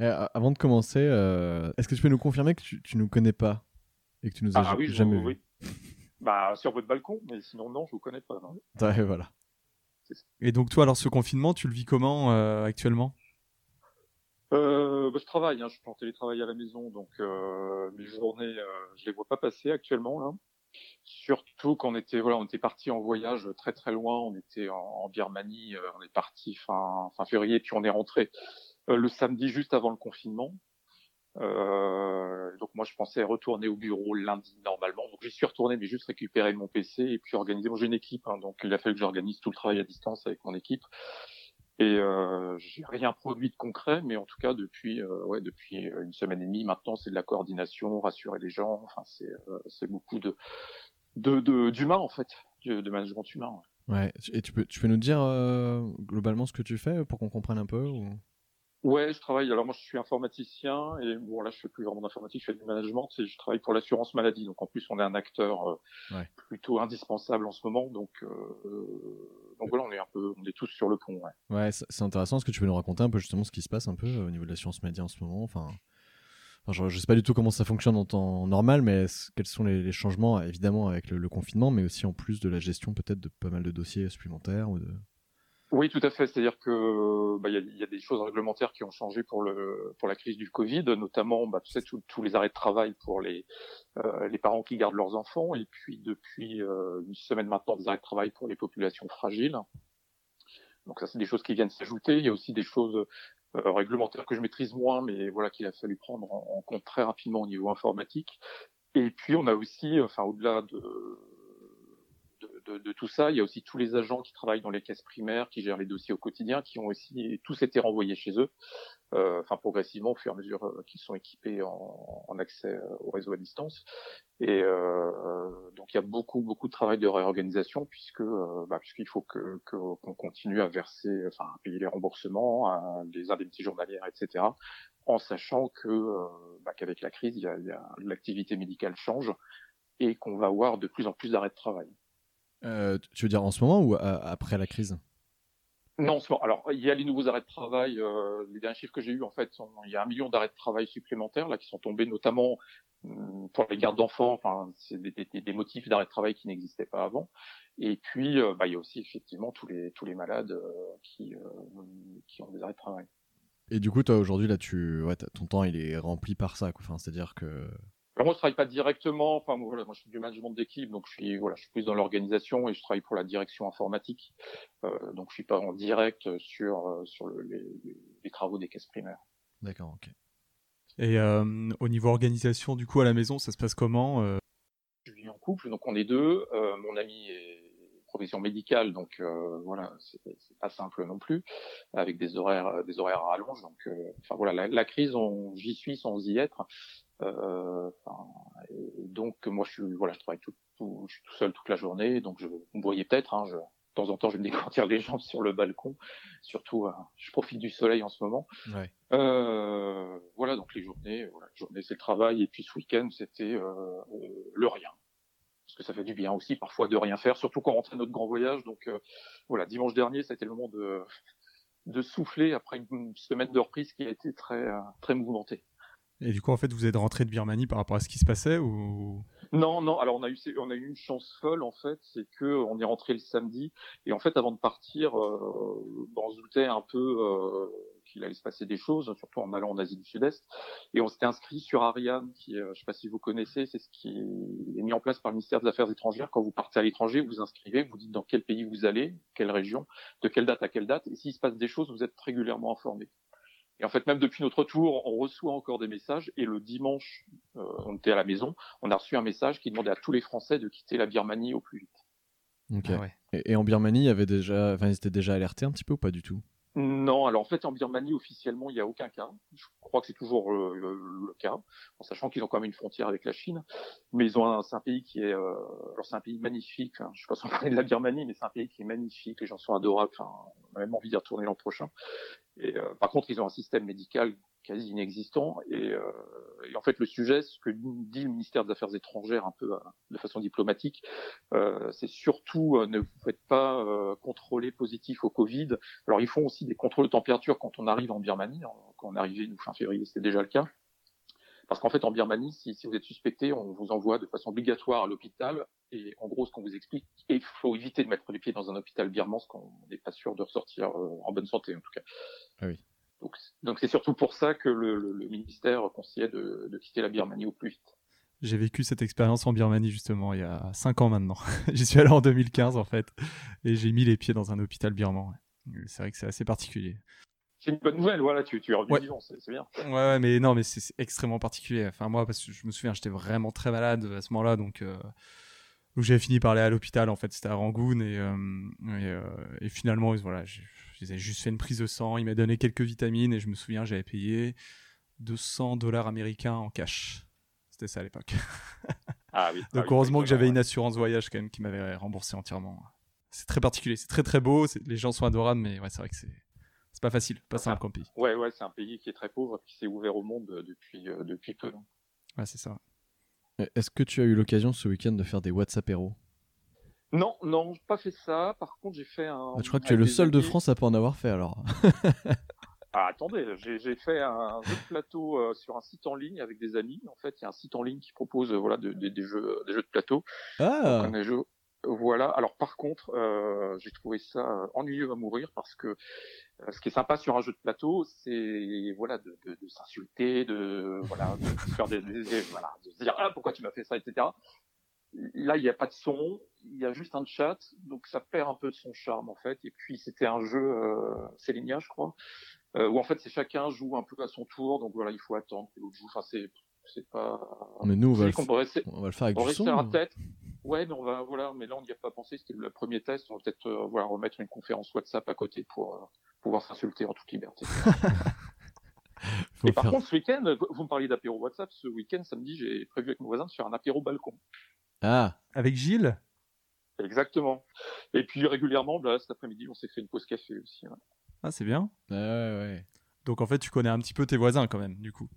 avant de commencer, est-ce que tu peux nous confirmer que tu, ne nous connais pas et que tu nous as ah, oui, jamais vu? Bah, sur votre balcon, mais sinon, non, je vous connais pas. voilà. Et donc, toi, alors, ce confinement, tu le vis comment euh, actuellement? Euh, bah, Je travaille, hein, je suis en télétravail à la maison, donc euh, mes journées, je les vois pas passer actuellement. Là. Surtout qu'on était, voilà, on était parti en voyage très très loin, on était en, Birmanie, on est parti fin, fin février, puis on est rentré le samedi juste avant le confinement. Euh, donc moi je pensais retourner au bureau lundi normalement. Donc j'y suis retourné mais juste récupérer mon PC et puis organiser. Moi j'ai une équipe, hein, donc il a fallu que j'organise tout le travail à distance avec mon équipe. Et euh, j'ai rien produit de concret, mais en tout cas depuis euh, depuis une semaine et demie maintenant c'est de la coordination, rassurer les gens. Enfin c'est euh, beaucoup de de d'humain en fait, de, management humain. Ouais. Et tu peux nous dire euh, globalement ce que tu fais pour qu'on comprenne un peu. Ouais, je travaille. Alors moi, je suis informaticien et bon là, je fais plus vraiment d'informatique, je fais du management. Et je travaille pour l'assurance maladie. Donc en plus, on est un acteur euh, plutôt indispensable en ce moment. Donc euh, donc voilà, on est un peu, on est tous sur le pont. Ouais, ouais c'est intéressant. Est-ce que tu peux nous raconter un peu justement ce qui se passe un peu euh, au niveau de l'assurance maladie en ce moment Enfin, je, ne sais pas du tout comment ça fonctionne en temps normal, mais quels sont les, changements évidemment avec le, le, confinement, mais aussi en plus de la gestion peut-être de pas mal de dossiers supplémentaires ou de oui, tout à fait. C'est-à-dire que bah, il y, a, des choses réglementaires qui ont changé pour le pour la crise du Covid, notamment bah, tous les arrêts de travail pour les euh, les parents qui gardent leurs enfants, et puis depuis euh, une semaine maintenant des arrêts de travail pour les populations fragiles. Donc ça, c'est des choses qui viennent s'ajouter. Il y a aussi des choses euh, réglementaires que je maîtrise moins, mais voilà qu'il a fallu prendre en, compte très rapidement au niveau informatique. Et puis on a aussi, enfin au-delà de de, tout ça. Il y a aussi tous les agents qui travaillent dans les caisses primaires, qui gèrent les dossiers au quotidien, qui ont aussi tous été renvoyés chez eux, euh, enfin progressivement au fur et à mesure euh, qu'ils sont équipés en, accès euh, au réseau à distance. Et donc il y a beaucoup beaucoup de travail de réorganisation puisque bah, puisqu'il faut qu'on continue à verser, enfin à payer les remboursements, les indemnités journalières, etc. En sachant que bah, qu'avec la crise, l'activité médicale change et qu'on va avoir de plus en plus d'arrêts de travail. Euh, tu veux dire en ce moment ou après la crise? Non, en ce moment. Alors, il y a les nouveaux arrêts de travail. Euh, les derniers chiffres que j'ai eus, en fait, il y a un million d'arrêts de travail supplémentaires là qui sont tombés, notamment hum, pour les gardes d'enfants. Enfin, c'est des, motifs d'arrêt de travail qui n'existaient pas avant. Et puis, euh, bah, il y a aussi effectivement tous les tous les malades qui qui ont des arrêts de travail. Et du coup, toi aujourd'hui là, tu, ouais, ton temps il est rempli par ça. Quoi. Enfin, c'est-à-dire que alors moi, je travaille pas directement. Enfin, voilà, moi, je suis du management d'équipe, donc je suis, voilà, je suis plus dans l'organisation et je travaille pour la direction informatique. Euh, donc, je suis pas en direct sur euh, sur le, les, les, travaux des caisses primaires. D'accord, ok. Et euh, au niveau organisation, du coup, à la maison, ça se passe comment euh? Je vis en couple, donc on est deux. Mon ami est profession médicale, donc voilà, c'est pas simple non plus, avec des horaires, des horaires à rallonge. Donc, enfin voilà, la, la crise, j'y suis sans y être. Euh, donc moi je suis voilà je travaille tout, tout, je suis tout seul toute la journée donc je vous me voyez peut-être hein, je, de temps en temps je vais me décortir les jambes sur le balcon. Surtout euh, je profite du soleil en ce moment. Ouais. euh, voilà donc les journées voilà, journée c'est le travail et puis ce week-end c'était euh, euh, le rien. Parce que ça fait du bien aussi parfois de rien faire surtout quand on rentre à notre grand voyage. Donc euh, voilà dimanche dernier c'était le moment de de souffler après une semaine de reprise qui a été très très mouvementée et du coup, en fait, vous êtes rentré de Birmanie par rapport à ce qui se passait ou? Non, non. Alors on a eu on a eu une chance folle en fait, c'est que on est rentré le samedi et en fait avant de partir, euh, on se doutait un peu euh, qu'il allait se passer des choses, surtout en allant en Asie du Sud-Est. Et on s'était inscrit sur Ariane, qui, euh, je sais pas si vous connaissez, c'est ce qui est mis en place par le ministère des Affaires étrangères. Quand vous partez à l'étranger, vous vous inscrivez, vous dites dans quel pays vous allez, quelle région, de quelle date à quelle date, et s'il se passe des choses, vous êtes régulièrement informé. Et en fait, même depuis notre retour, on reçoit encore des messages. Et le dimanche, euh, on était à la maison, on a reçu un message qui demandait à tous les Français de quitter la Birmanie au plus vite. Ah et, en Birmanie, il y avait déjà, enfin, ils étaient déjà alertés un petit peu ou pas du tout? Non, alors en fait en Birmanie officiellement il n'y a aucun cas. Je crois que c'est toujours euh, le, cas, en sachant qu'ils ont quand même une frontière avec la Chine. Mais ils ont un, c'est un pays qui est, euh, alors c'est un pays magnifique. Hein. Je sais pas si on parlait de la Birmanie, mais c'est un pays qui est magnifique. Les gens sont adorables. Enfin, on a même envie d'y retourner l'an prochain. Et euh, par contre, ils ont un système médical quasi inexistant et, et en fait, le sujet, ce que dit le ministère des Affaires étrangères un peu de façon diplomatique, c'est surtout ne vous faites pas contrôler positif au Covid. Alors, ils font aussi des contrôles de température quand on arrive en Birmanie. Hein, quand on arrivait nous fin février, c'était déjà le cas. Parce qu'en fait, en Birmanie, si, si, vous êtes suspecté, on vous envoie de façon obligatoire à l'hôpital. Et en gros, ce qu'on vous explique, il faut éviter de mettre les pieds dans un hôpital birman, parce qu'on n'est pas sûr de ressortir euh, en bonne santé, en tout cas. Ah oui. Donc, donc c'est surtout pour ça que le, le, le ministère conseillait de, de, quitter la Birmanie au plus vite. J'ai vécu cette expérience en Birmanie justement il y a 5 ans maintenant. J'y suis allé en 2015 en fait et j'ai mis les pieds dans un hôpital birman. C'est vrai que c'est assez particulier c'est une bonne nouvelle, voilà, tu, tu es revenu vivant, c'est bien. Ouais, mais non, mais c'est extrêmement particulier. Enfin, moi, parce que je me souviens, j'étais vraiment très malade à ce moment-là, donc, euh, j'avais fini par aller à l'hôpital, en fait, c'était à Rangoon, et, euh, euh, et, finalement, voilà, j'ai juste fait une prise de sang, il m'a donné quelques vitamines, et je me souviens, j'avais payé 200 dollars américains en cash. C'était ça à l'époque. Ah oui. donc, ah heureusement que j'avais une assurance voyage, quand même, qui m'avait remboursé entièrement. C'est très particulier, c'est très très beau, les gens sont adorables, mais ouais, c'est vrai que c'est c'est pas facile, pas simple comme pays. Ouais, ouais, c'est un pays qui est très pauvre, qui s'est ouvert au monde euh, depuis, euh, depuis peu. Ouais, c'est ça. Est-ce que tu as eu l'occasion ce week-end de faire des WhatsApp héros? Non, non, pas fait ça. Par contre, j'ai fait un. Bah, je crois que tu es le seul de France à pas en avoir fait alors. ah, attendez, j'ai fait un jeu de plateau euh, sur un site en ligne avec des amis. En fait, il y a un site en ligne qui propose voilà, des, jeux, des jeux de plateau. Ah. Donc, voilà. Alors par contre, euh, j'ai trouvé ça euh, ennuyeux à mourir parce que euh, ce qui est sympa sur un jeu de plateau, c'est voilà de, de, de s'insulter, de voilà de faire des, voilà de se dire ah pourquoi tu m'as fait ça, etc. Là, il n'y a pas de son, il y a juste un chat, donc ça perd un peu de son charme en fait. Et puis c'était un jeu euh, Célinia, je crois, euh, où en fait c'est chacun joue un peu à son tour, donc voilà il faut attendre que l'autre joue. Enfin c'est c'est pas. Mais nous on va, le, on va le faire avec du son. tête. Ouais, mais on va, voilà, mais là, on n'y a pas pensé, c'était le premier test. On va peut-être, euh, voilà, remettre une conférence WhatsApp à côté pour euh, pouvoir s'insulter en toute liberté. Et par contre, ce week-end, vous me parliez d'apéro WhatsApp. Ce week-end, samedi, j'ai prévu avec mon voisin de faire un apéro balcon. Ah, avec Gilles? Exactement. Et puis régulièrement, là, cet après-midi, on s'est fait une pause café aussi. Ah, c'est bien. Ouais, ouais. Donc en fait, tu connais un petit peu tes voisins quand même, du coup.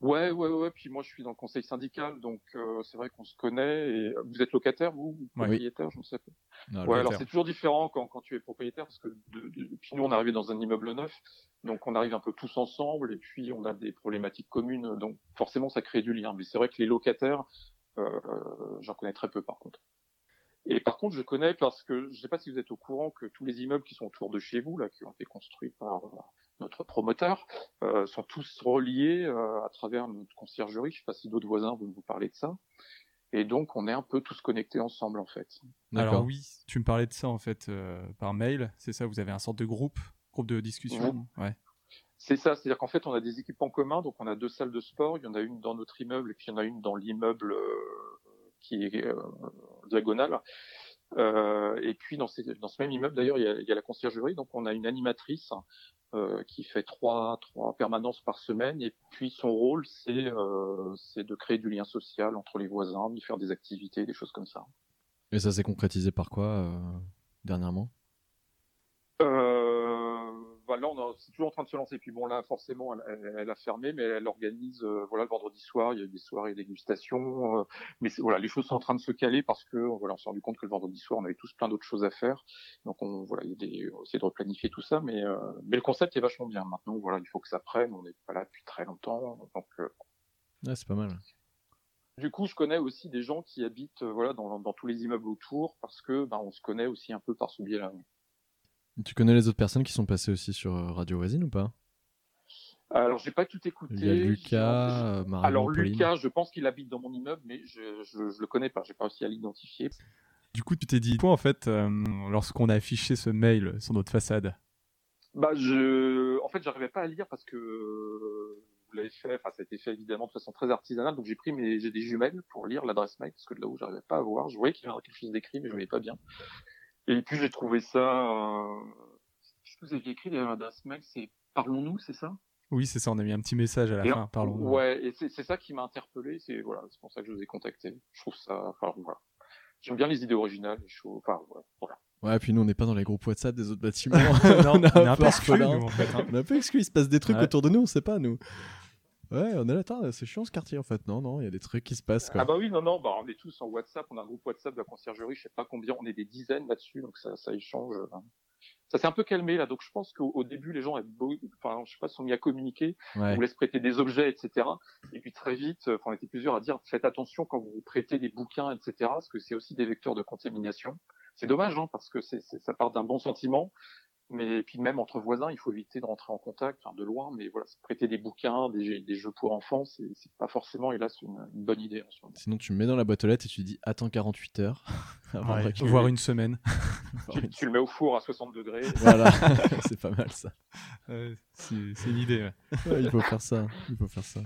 Ouais, ouais, ouais. Puis moi, je suis dans le conseil syndical, donc euh, c'est vrai qu'on se connaît. Et vous êtes locataire, vous, ou propriétaire, je ne sais pas. ouais, alors c'est toujours différent quand, quand tu es propriétaire, parce que depuis nous, on est arrivé dans un immeuble neuf, donc on arrive un peu tous ensemble, et puis on a des problématiques communes, donc forcément, ça crée du lien. Mais c'est vrai que les locataires, euh, j'en connais très peu, par contre. Et par contre, je connais parce que je ne sais pas si vous êtes au courant que tous les immeubles qui sont autour de chez vous, là, qui ont été construits par notre promoteur, euh, sont tous reliés euh, à travers notre conciergerie. Je ne sais pas si d'autres voisins vont vous parler de ça. Et donc, on est un peu tous connectés ensemble, en fait. Alors oui, tu me parlais de ça, en fait, euh, par mail. C'est ça, vous avez un sorte de groupe, groupe de discussion. Ouais. C'est ça, c'est-à-dire qu'en fait, on a des équipements communs. Donc, on a deux salles de sport. Il y en a une dans notre immeuble et puis il y en a une dans l'immeuble qui est diagonale. Euh, et puis dans, ces, dans, ce même immeuble, d'ailleurs, il, il, y a la conciergerie. Donc on a une animatrice euh, qui fait trois, trois permanences par semaine. Et puis son rôle, c'est euh, de créer du lien social entre les voisins, de faire des activités, des choses comme ça. Et ça s'est concrétisé par quoi euh, là, on c'est toujours en train de se lancer. Puis bon, là, forcément, elle, a fermé, mais elle organise, euh, voilà, le vendredi soir, il y a des soirées dégustation. Euh, mais voilà, les choses sont en train de se caler parce que, voilà, on s'est rendu compte que le vendredi soir, on avait tous plein d'autres choses à faire. Donc, on, voilà, il y a des, on essaie de replanifier tout ça, mais, euh, mais le concept est vachement bien. Maintenant, voilà, il faut que ça prenne. On n'est pas là depuis très longtemps, donc. Ouais, c'est pas mal. Du coup, je connais aussi des gens qui habitent, voilà, dans, dans tous les immeubles autour parce que, ben, on se connaît aussi un peu par ce biais-là. Tu connais les autres personnes qui sont passées aussi sur euh, Radio Voisine ou pas? Alors, j'ai pas tout écouté. Il y a Lucas, euh, Marie Alors, Lucas, je pense qu'il habite dans mon immeuble, mais je, je, le connais pas. J'ai pas réussi à l'identifier. Du coup, tu t'es dit quoi en fait euh, lorsqu'on a affiché ce mail sur notre façade? Bah, je, en fait, j'arrivais pas à lire parce que vous l'avez fait. Enfin, ça a été fait évidemment de façon très artisanale. Donc, j'ai pris mes, j'ai des jumelles pour lire l'adresse mail parce que de là où j'arrivais pas à voir, je voyais qu'il y avait quelque chose d'écrit, mais je voyais pas bien. Et puis j'ai trouvé ça. Euh... Qu'est-ce que vous aviez écrit derrière l'adresse mail C'est Parlons-nous, c'est ça? Oui, c'est ça. On a mis un petit message à la fin. Parlons-nous. Ouais, et c'est ça qui m'a interpellé. C'est voilà, c'est pour ça que je vous ai contacté. Je trouve ça. Enfin voilà. J'aime bien les idées originales. Je Enfin voilà. Ouais, puis nous, on n'est pas dans les groupes WhatsApp des autres bâtiments. non, on, est un peu exclus, nous, en fait. Hein. On est un peu exclus. Il se passe des trucs autour de nous, on sait pas, nous. Ouais, on est là, c'est chiant ce quartier en fait. Non, non, il y a des trucs qui se passent. Quoi. Ah bah oui, non, non, bah on est tous en WhatsApp, on a un groupe WhatsApp de la conciergerie, je sais pas combien, on est des dizaines là-dessus, donc ça, ça échange. Hein. Ça s'est un peu calmé là, donc je pense qu'au début les gens beau, enfin je sais pas, sont mis à communiquer, ouais. on voulait se prêter des objets, etc. Et puis très vite, enfin, on était plusieurs à dire faites attention quand vous prêtez des bouquins, etc. Parce que c'est aussi des vecteurs de contamination. C'est dommage, hein, parce que c'est, ça part d'un bon sentiment, mais puis même entre voisins, il faut éviter de rentrer en contact, enfin, de loin. Mais voilà, prêter des bouquins, des, des jeux pour enfants, c'est, pas forcément, hélas, une, une, bonne idée en ce moment. Sinon, tu me mets dans la boîte aux lettres et tu dis attends 48 heures, ouais, voire une semaine. tu, tu, le mets au four à 60 degrés. Voilà, c'est pas mal ça. Euh, c'est, une idée. Ouais. il faut faire ça. Il faut faire ça.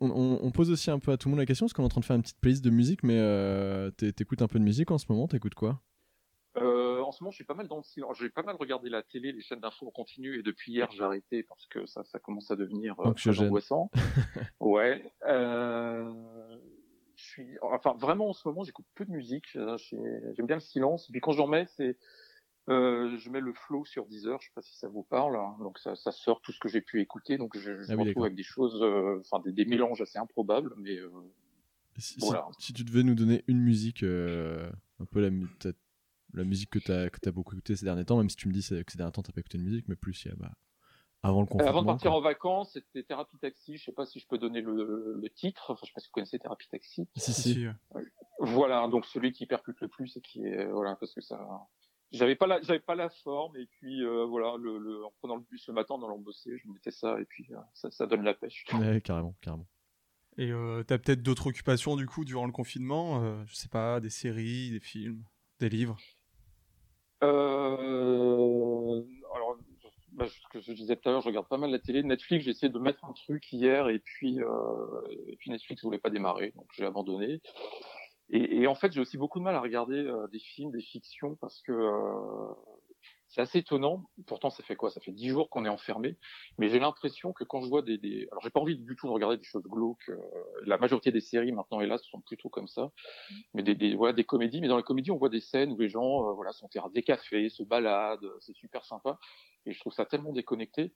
On, on, on, pose aussi un peu à tout le monde la question parce qu'on est en train de faire une petite playlist de musique, mais euh, t'écoutes un peu de musique en ce moment T'écoutes quoi? Ce moment, je suis pas mal dans le silence. J'ai pas mal regardé la télé, les chaînes d'infos en continu, et depuis hier, j'ai arrêté parce que ça, ça commence à devenir euh, très angoissant. ouais. Euh, je suis, enfin, vraiment, en ce moment, j'écoute peu de musique. J'aime bien le silence. Et puis quand j'en mets, c'est, euh, je mets le flow sur Deezer. Je sais pas si ça vous parle. Hein. Donc ça, ça sort tout ce que j'ai pu écouter. Donc je, je ah me retrouve avec des choses, euh, enfin, des, des, mélanges assez improbables, mais si, voilà. si, si, tu devais nous donner une musique, un peu la la musique que tu as, que as beaucoup écouté ces derniers temps, même si tu me dis que ces derniers temps tu pas écouté de musique, mais plus il y a, bah, avant le confinement. avant de partir quoi. en vacances, c'était Thérapie Taxi. Je sais pas si je peux donner le, le titre. Enfin, je sais pas si vous connaissez Thérapie Taxi. Si, si. si. Voilà, donc celui qui percute le plus et qui est voilà parce que ça. J'avais pas la, j'avais pas la forme et puis euh, voilà, le, le, en prenant le bus le matin dans l'embossé, je mettais ça et puis euh, ça, ça donne la pêche. Ouais, carrément, carrément. Et euh, t'as peut-être d'autres occupations du coup durant le confinement, euh, je sais pas, des séries, des films, des livres? Euh, alors, bah, ce que je disais tout à l'heure, je regarde pas mal la télé. Netflix, j'ai essayé de mettre un truc hier et puis, euh, et puis Netflix voulait pas démarrer, donc j'ai abandonné. Et, et, en fait, j'ai aussi beaucoup de mal à regarder euh, des films, des fictions, parce que euh, c'est assez étonnant. Pourtant, ça fait quoi? Ça fait dix jours qu'on est enfermé. Mais j'ai l'impression que quand je vois des, des... alors j'ai pas envie du tout de regarder des choses glauques. Euh, la majorité des séries maintenant, hélas, sont plutôt comme ça. Mais des, des, voilà, des comédies. Mais dans les comédies, on voit des scènes où les gens, euh, voilà, sont à des cafés, se baladent. C'est super sympa. Et je trouve ça tellement déconnecté.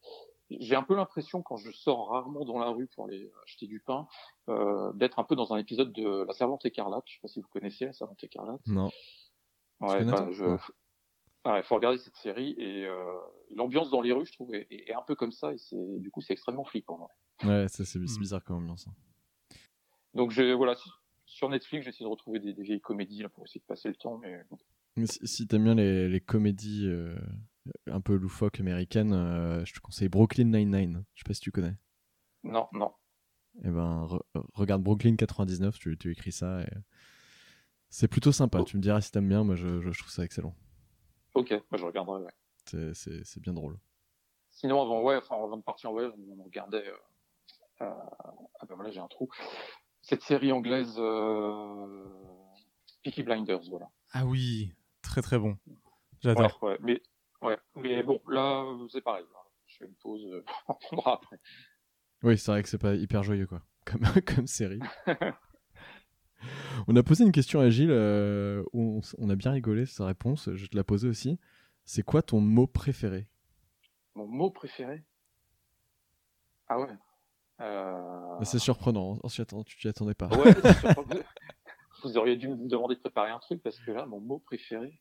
J'ai un peu l'impression, quand je sors rarement dans la rue pour aller acheter du pain, euh, d'être un peu dans un épisode de La Servante écarlate. Je sais pas si vous connaissez La Servante écarlate. Non. Ouais, bah, je, ah, il faut regarder cette série et euh, l'ambiance dans les rues, je trouve, est, est, un peu comme ça et c'est du coup c'est extrêmement flippant. Ouais, ouais c'est mm. bizarre comme ambiance. Hein. Donc je, voilà, sur Netflix, j'essaie de retrouver des, des, vieilles comédies là, pour essayer de passer le temps. Mais, mais si, si t'aimes bien les, les comédies euh, un peu loufoques américaines, euh, je te conseille Brooklyn Nine-Nine. Je sais pas si tu connais. Non, non. Eh ben, re, regarde Brooklyn 99, tu, tu écris ça. Et... C'est plutôt sympa. Oh. Tu me diras si t'aimes bien. Moi, je, je trouve ça excellent. Ok, bah, je regarderai, ouais. C'est bien drôle. Sinon, avant, ouais, enfin, avant de partir en voyage, on regardait. Euh, euh, ah ben voilà, j'ai un trou. Cette série anglaise, euh, Peaky Blinders, voilà. Ah oui, très très bon. J'adore. Ouais, ouais, mais, ouais, mais bon, là, c'est pareil. Là. Je fais une pause, euh, prendra après. Oui, c'est vrai que c'est pas hyper joyeux, quoi, comme, comme série. On a posé une question à Gilles euh, où on, on, a bien rigolé sa réponse. Je te la posais aussi. C'est quoi ton mot préféré? Mon mot préféré? Ah ouais. Euh... C'est surprenant. Ensuite, tu t'y attendais pas. Ouais, Vous auriez dû me demander de préparer un truc parce que là, mon mot préféré.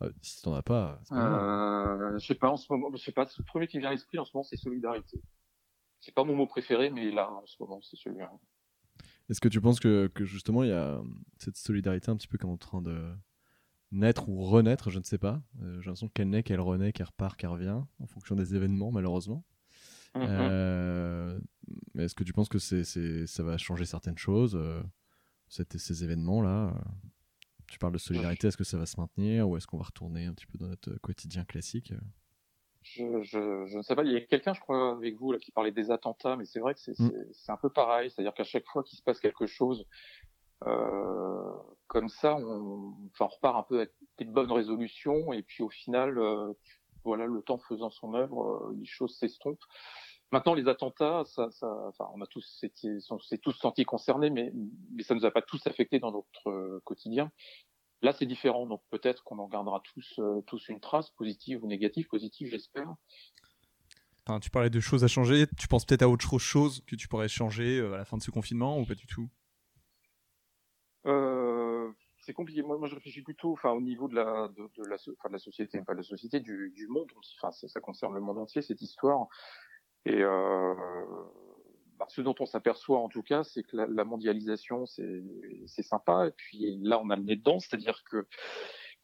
Ah, si t'en as pas. Euh, je sais pas en ce moment. Je sais pas. Le premier qui vient à l'esprit en ce moment, c'est solidarité. C'est pas mon mot préféré, mais là, en ce moment, c'est celui-là. Est-ce que tu penses que, que, justement il y a cette solidarité un petit peu comme en train de naître ou renaître, je ne sais pas. Euh, J'ai l'impression qu'elle naît, qu'elle renaît, qu'elle repart, qu'elle revient en fonction des événements malheureusement. Mm -hmm. euh, Est-ce que tu penses que c'est ça va changer certaines choses, euh, ces événements-là Tu parles de solidarité, est-ce que ça va se maintenir ou est-ce qu'on va retourner un petit peu dans notre quotidien classique je, je, je, ne sais pas, il y a quelqu'un, je crois, avec vous, là, qui parlait des attentats, mais c'est vrai que c'est mm. un peu pareil. C'est-à-dire qu'à chaque fois qu'il se passe quelque chose euh, comme ça, on, enfin, on repart un peu avec des bonnes résolutions, et puis au final, euh, voilà, le temps faisant son œuvre, euh, les choses s'estompent. Maintenant, les attentats, ça, ça, enfin, on a tous s'est tous sentis concernés, mais, mais ça nous a pas tous affectés dans notre quotidien. Là, c'est différent, donc peut-être qu'on en gardera tous, euh, tous une trace, positive ou négative. Positive, j'espère. Enfin, tu parlais de choses à changer. Tu penses peut-être à autre chose que tu pourrais changer à la fin de ce confinement ou pas du tout? C'est compliqué. Moi, moi, je réfléchis plutôt, enfin, au niveau de la, de, de la, enfin, de la société, pas de la société, du, du monde. Enfin, ça, ça, concerne le monde entier cette histoire. Et euh, bah, ce dont on s'aperçoit en tout cas, c'est que la, mondialisation, c'est sympa. Et puis là, on a le nez dedans, c'est-à-dire que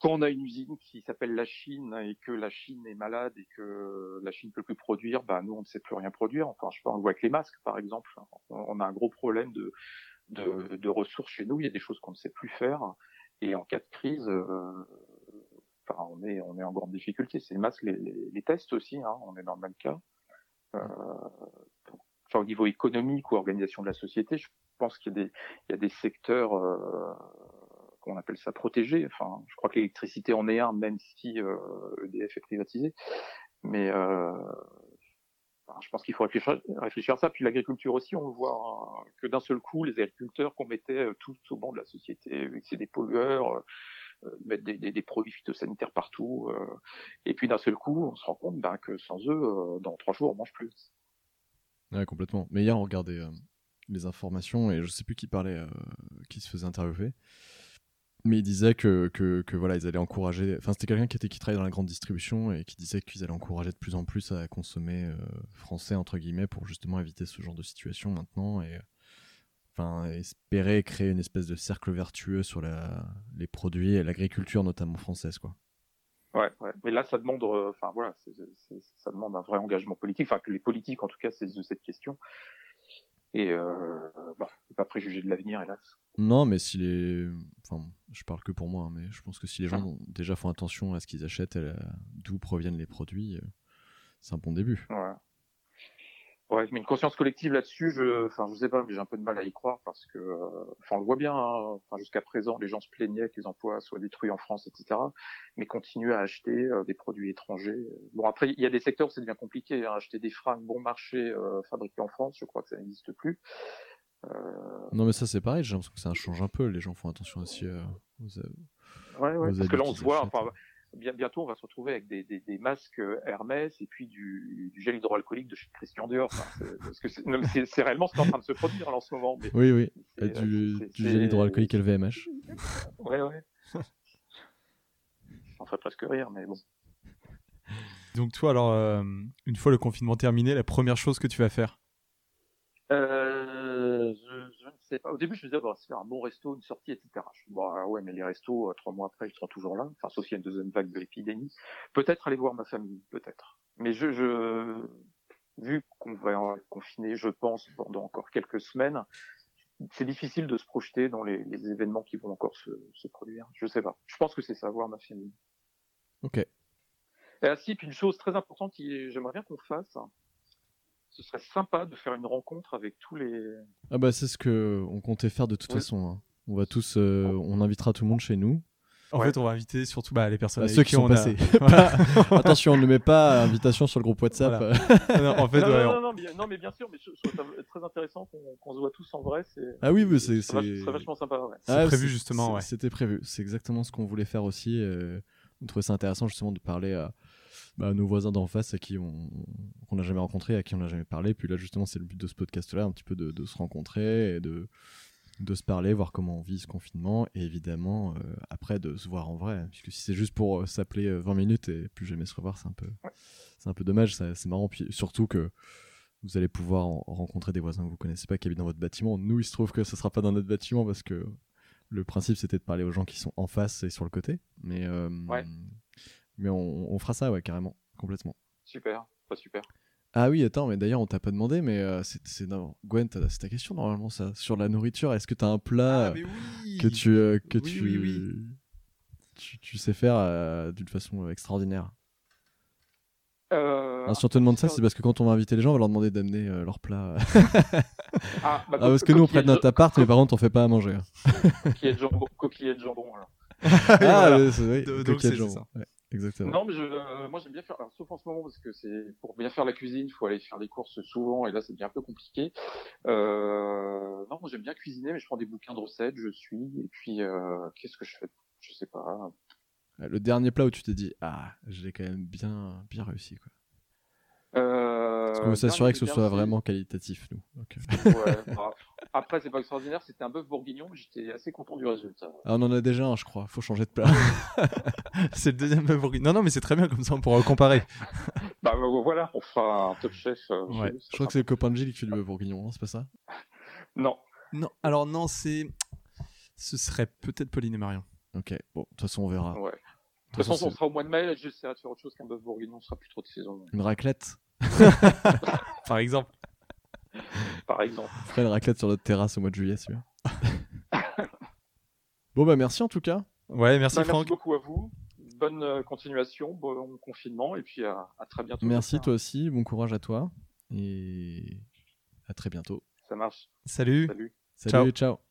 quand on a une usine qui s'appelle la Chine et que la Chine est malade et que la Chine peut plus produire, bah nous on ne sait plus rien produire. Enfin, je sais pas, on voit avec les masques par exemple. On a un gros problème de ressources chez nous. Il y a des choses qu'on ne sait plus faire. Et en cas de crise, euh, on est en grande difficulté. C'est les masques, les, tests aussi. Hein, on est dans le même cas. Euh, enfin, au niveau économique ou organisation de la société, je pense qu'il y a des il y a des secteurs euh, qu'on appelle ça protégés. Enfin, je crois que l'électricité en est un, même si euh, EDF est privatisé. Mais euh, je pense qu'il faut réfléchir, à ça. Puis l'agriculture aussi, on voit hein, que d'un seul coup, les agriculteurs qu'on mettait euh, tous au banc de la société, c'est des pollueurs, euh, euh, mettre des, des, des, produits phytosanitaires partout, euh, et puis d'un seul coup, on se rend compte ben, que sans eux, euh, dans trois jours, on mange plus. Ouais, complètement. Mais hier, on regardait les informations et je sais plus qui parlait, qui se faisait interviewer mais il disait que, voilà ils allaient encourager enfin c'était quelqu'un qui était qui travaillait dans la grande distribution et qui disait qu'ils allaient encourager de plus en plus à consommer euh, français entre guillemets pour justement éviter ce genre de situation maintenant et espérer créer une espèce de cercle vertueux sur les produits et l'agriculture notamment française quoi ouais, ouais mais là ça demande euh, enfin voilà c est, c est, ça demande un vrai engagement politique enfin que les politiques en tout cas c'est de cette question et euh, bah, pas préjuger de l'avenir, hélas. Non, mais si les. Enfin, je parle que pour moi, hein, mais je pense que si les gens ah. déjà font attention à ce qu'ils achètent, d'où proviennent les produits, euh, c'est un bon début. Ouais. Ouais, mais une conscience collective là-dessus, je, enfin, je sais pas, mais j'ai un peu de mal à y croire parce que, euh, enfin, on le voit bien. Hein, enfin, jusqu'à présent, les gens se plaignaient que les emplois soient détruits en France, etc. Mais continuent à acheter euh, des produits étrangers. Bon, après, il y a des secteurs où c'est bien compliqué. Hein, acheter des fringues bon marché euh, fabriquées en France, je crois que ça n'existe plus. Euh, non, mais ça c'est pareil. J'ai l'impression que ça change un peu. Les gens font attention aussi aux. Ouais, ouais. Parce que là, on se voit. Enfin, bien, bientôt, on va se retrouver avec des, des, des masques euh, Hermès et puis du, du gel hydroalcoolique de chez Christian Dior. Enfin, parce que c'est réellement ce qui est en train de se produire en ce moment. Mais oui, oui. Et du, du gel hydroalcoolique LVMH. Ouais, ouais. Ça en ferait presque rire, mais bon. Donc toi, alors, euh, une fois le confinement terminé, la première chose que tu vas faire? Euh, je, je, ne sais pas. Au début, je me disais, bon, c'est un bon resto, une sortie, etc. Je me dis, bon, ouais, mais les restos, euh, trois mois après, ils seront toujours là. Enfin, sauf s'il y a une deuxième vague de l'épidémie. Peut-être aller voir ma famille, peut-être. Mais je, je vu qu'on va confiner, je pense, pendant encore quelques semaines, c'est difficile de se projeter dans les, les, événements qui vont encore se, se produire. Je sais pas. Je pense que c'est ça, voir ma famille. Ok. Et ainsi, puis une chose très importante, j'aimerais bien qu'on fasse, ce serait sympa de faire une rencontre avec tous les. Ah bah c'est ce que on comptait faire de toute façon. Hein. On va tous, euh, on invitera tout le monde chez nous. En ouais. fait, on va inviter surtout bah, les personnes bah, ceux qui, qui sont passés. A... voilà. Attention, on ne met pas invitation sur le groupe WhatsApp. Voilà. non, en fait, non, ouais, non, non, non, mais bien sûr, mais je, je trouve ça très intéressant qu'on qu se voit tous en vrai. Ah oui, mais c'est c'est vachement sympa. Ouais. C'est ah, prévu justement. Ouais. C'était prévu. C'est exactement ce qu'on voulait faire aussi. Euh, on trouvait ça intéressant justement de parler à bah, nos voisins d'en face à qui on qu'on n'a jamais rencontré, à qui on n'a jamais parlé. Puis là, justement, c'est le but de ce podcast-là, un petit peu de, de, se rencontrer et de, de se parler, voir comment on vit ce confinement, et évidemment, euh, après, de se voir en vrai. Puisque si c'est juste pour euh, s'appeler 20 minutes et plus jamais se revoir, c'est un peu, c'est un peu dommage. C'est marrant. Puis surtout que vous allez pouvoir rencontrer des voisins que vous connaissez pas qui habitent dans votre bâtiment. Nous, il se trouve que ce sera pas dans notre bâtiment parce que le principe c'était de parler aux gens qui sont en face et sur le côté. Mais euh, ouais. Mais on, on, fera ça, ouais, carrément, complètement. Super, pas super. Ah oui, attends, mais d'ailleurs, on t'a pas demandé, mais euh, c'est Gwen, c'est ta question normalement, ça, sur la nourriture. Est-ce que t'as un plat ah, oui que tu euh, que oui, tu, oui, tu, tu sais faire euh, d'une façon extraordinaire? Euh, Alors, si on te demande ça, c'est parce que quand on va inviter les gens, on va leur demander d'amener euh, leur plat. ah, bah, ah, parce que nous, on prête notre appart, mais par contre, on fait pas à manger. coquillette de jambon, coquillette de jambon alors. ah, voilà. c'est oui, de jambon. Ouais. Exactement. Non, mais je, euh, moi j'aime bien faire, alors, sauf en ce moment parce que c'est pour bien faire la cuisine, il faut aller faire des courses souvent et là c'est bien un peu compliqué. Euh, non, moi j'aime bien cuisiner, mais je prends des bouquins de recettes, je suis et puis euh, qu'est-ce que je fais? Je sais pas. Le dernier plat où tu t'es dit ah, je l'ai quand même bien bien réussi quoi. Parce qu'on veut s'assurer que ce soit vraiment qualitatif, nous. Ouais, bah, après, c'est pas extraordinaire, c'était un bœuf bourguignon, j'étais assez content du résultat. Ah, on en a déjà un, je crois. Faut changer de plat. c'est le deuxième bœuf bourguignon. Non, non, mais c'est très bien comme ça, on pourra comparer. Bah euh, voilà, on fera un top chef. euh, Ouais, Je crois que c'est le copain de Gilles qui fait du bœuf bourguignon, hein, c'est pas ça? Non, Non, alors non, c'est. Ce serait peut-être Pauline et Marion. Ok, bon, de toute façon, on verra. ouais. De toute façon, on sera au mois de mai, j'essaierai de faire autre chose qu'un bœuf bourguignon, ce sera plus trop de saison, Une raclette? Par exemple. par exemple. On ferait une raclette sur notre terrasse au mois de juillet, c'est bien. bon, bah merci en tout cas. Ouais, merci Bah, Franck. merci beaucoup à vous. Bonne euh, continuation, bon confinement, et puis à, à très bientôt. Merci toi aussi, bon courage à toi. Et à très bientôt. Ça marche. Salut. Salut. Salut, ciao.